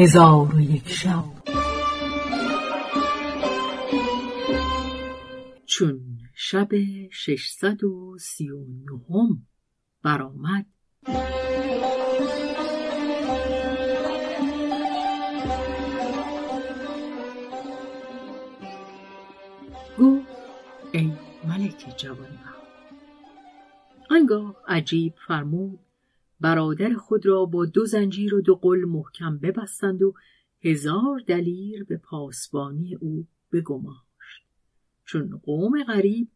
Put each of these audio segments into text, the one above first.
هزار و یک شب. چون شب ششصد و سی و نهم برآمد گو ای ملک جوان آنگاه عجیب فرمود برادر خود را با دو زنجیر و دو قل محکم ببستند و هزار دلیر به پاسبانی او بگماشت. چون قوم غریب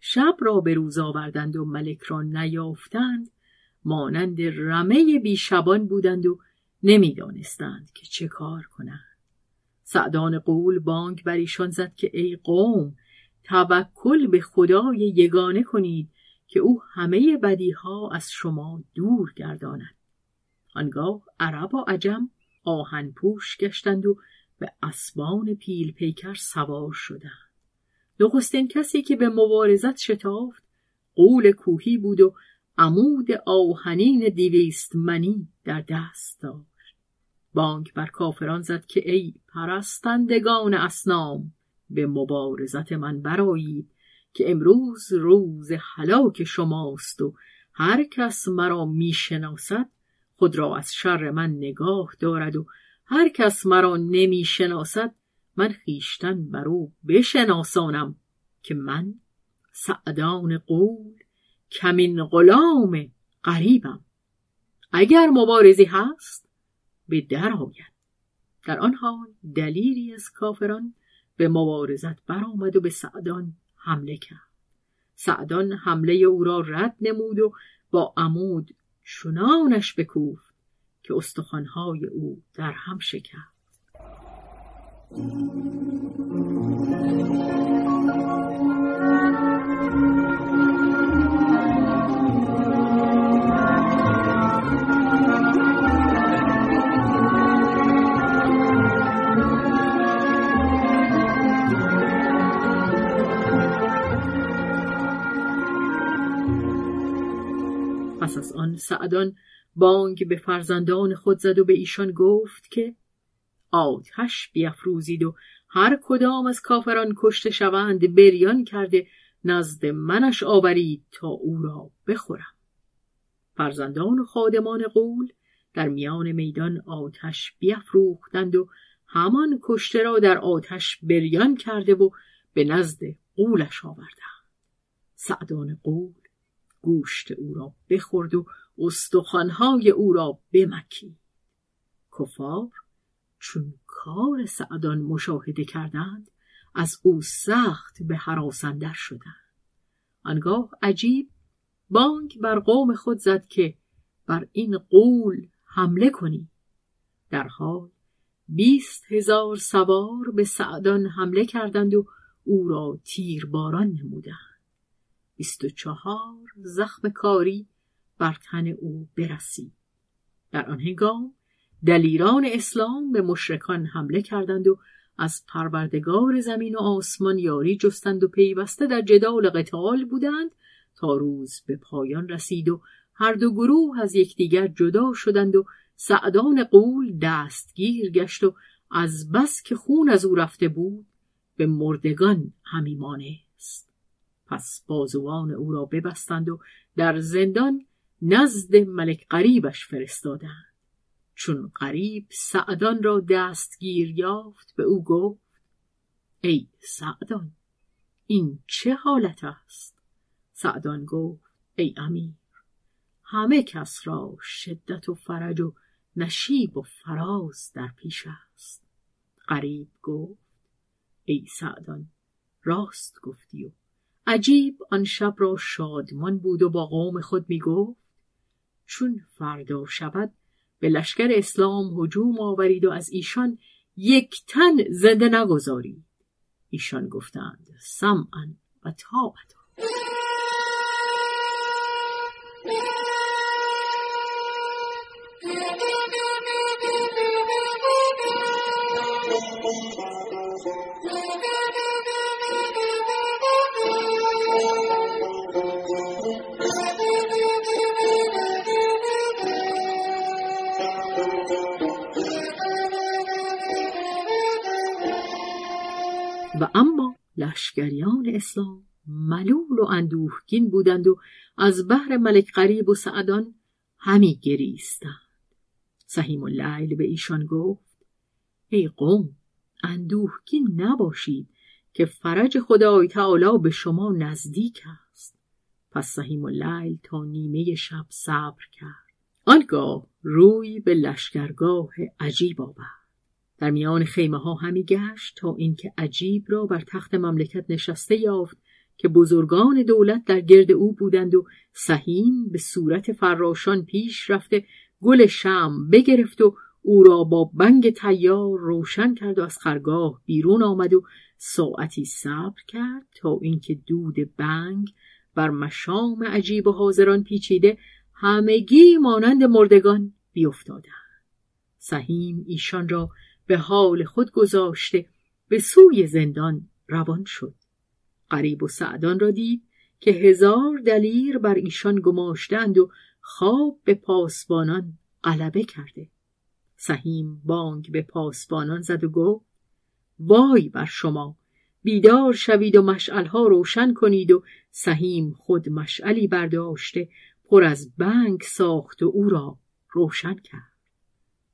شب را به روز آوردند و ملک را نیافتند مانند رمه بیشبان بودند و نمی‌دانستند که چه کار کنند. سعدان قول بانک بر ایشان زد که ای قوم توکل به خدای یگانه کنید که او همه بدیها از شما دور گرداند. آنگاه عرب و عجم آهن پوش گشتند و به اسبان پیل پیکر سوار شدند. نخستین کسی که به مبارزت شتافت قول کوهی بود و عمود آهنین دیویست منی در دست داشت. بانک بر کافران زد که ای پرستندگان اسنام به مبارزت من برایید که امروز روز هلاک شماست و هر کس مرا می‌شناسد خود را از شر من نگاه دارد و هر کس مرا نمی‌شناسد من خیشتن بر او بشناسانم که من سعدان قول کمین غلام قریبم اگر مبارزی هست به در آید. در آن حال دلیری از کافران به مبارزت برآمد و به سعدان حمله کرد. سعدان حمله او را رد نمود و با عمود چنانش بکوفت که استخوانهای او در هم شکست. از آن سعدان بانگ به فرزندان خود زد و به ایشان گفت که آتش بیافروزید و هر کدام از کافران کشته شوند بریان کرده نزد منش آورید تا او را بخورم. فرزندان و خادمان قول در میان میدان آتش بیافروختند و همان کشته را در آتش بریان کرده و به نزد قولش آوردند. سعدان قول گوشت او را بخورد و استخوانهای او را بمکید. کفار چون کار سعدان مشاهده کردند از او سخت به حراسندر شدند. آنگاه عجیب بانک بر قوم خود زد که بر این قول حمله کنی. در حال بیست هزار سوار به سعدان حمله کردند و او را تیرباران نمودند. بیست و چهار زخم کاری بر تن او برسید در آن هنگام دلیران اسلام به مشرکان حمله کردند و از پروردگار زمین و آسمان یاری جستند و پیوسته در جدال قتال بودند تا روز به پایان رسید و هر دو گروه از یکدیگر جدا شدند و سعدان قول دستگیر گشت و از بس که خون از او رفته بود به مردگان همی مانست. پس بازوان او را ببستند و در زندان نزد ملک قریبش فرستادند. چون قریب سعدان را دستگیر یافت به او گفت ای سعدان این چه حالت است؟ سعدان گفت ای امیر همه کس را شدت و فرج و نشیب و فراز در پیش است. قریب گفت ای سعدان راست گفتی و عجیب آن شب را شادمان بود و با قوم خود می گفت چون فردا شود به لشکر اسلام هجوم آورید و از ایشان یک تن زنده نگذارید. ایشان گفتند سمعا و تابتا. و اما لشکریان اسلام ملول و اندوهگین بودند و از بحر ملک قریب و سعدان همی گریستند. سهیم اللیل به ایشان گفت ای قوم اندوهگین نباشید که فرج خدای تعالی به شما نزدیک است. پس سهیم اللیل تا نیمه شب صبر کرد. آنگاه روی به لشکرگاه عجیب آورد. در میان خیمه ها همی گشت تا اینکه عجیب را بر تخت مملکت نشسته یافت که بزرگان دولت در گرد او بودند و سهیم به صورت فراشان پیش رفته گل شم بگرفت و او را با بنگ تیار روشن کرد و از خرگاه بیرون آمد و ساعتی صبر کرد تا اینکه دود بنگ بر مشام عجیب و حاضران پیچیده همگی مانند مردگان بیافتادند. سهیم ایشان را به حال خود گذاشته به سوی زندان روان شد. قریب و سعدان را دید که هزار دلیر بر ایشان گماشتند و خواب به پاسبانان غلبه کرده. سهیم بانگ به پاسبانان زد و گفت وای بر شما بیدار شوید و مشعلها روشن کنید و سهیم خود مشعلی برداشته پر از بنگ ساخت و او را روشن کرد.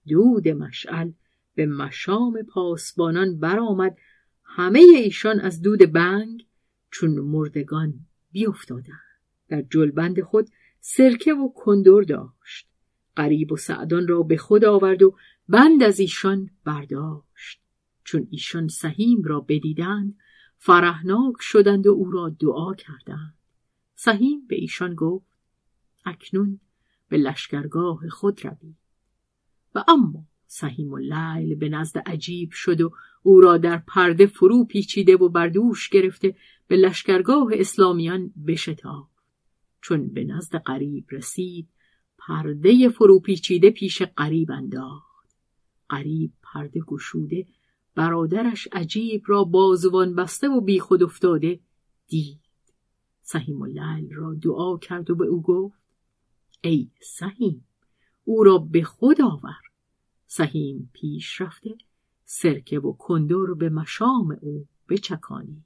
دود مشعل به مشام پاسبانان برآمد. همه ایشان از دود بنگ چون مردگان بیافتادند. در جلبند خود سرکه و کندور داشت. قریب و سعدان را به خود آورد و بند از ایشان برداشت. چون ایشان سهیم را بدیدند فرهناک شدند و او را دعا کردند. سهیم به ایشان گفت اکنون به لشکرگاه خود روید. و اما سهیم اللیل به نزد عجیب شد و او را در پرده فرو پیچیده و بردوش گرفته به لشکرگاه اسلامیان بشتاب چون به نزد قریب رسید پرده فرو پیچیده پیش قریب انداخت. قریب پرده گشوده برادرش عجیب را بازوان بسته و بیخود افتاده دید. سهیم اللیل را دعا کرد و به او گفت ای سهیم او را به خود آور. سهیم پیش رفته سرکه و کندور به مشام او بچکانی.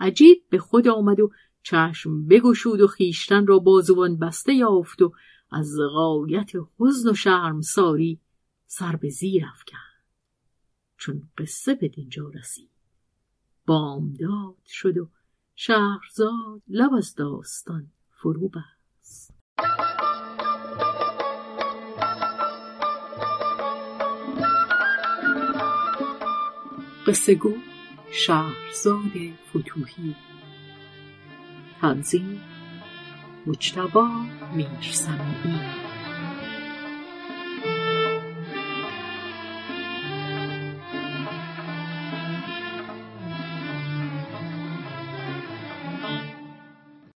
عجیب به خود آمد و چشم بگشود و خیشتن را بازوان بسته یافت و از غایت حزن و شرم ساری سر به زیر افکند. چون قصه به دینجا رسید. بامداد شد و شهرزاد لب از داستان فرو بست. قصه گو شهرزاد فتوهی. تنظیم مجتبا میرسمی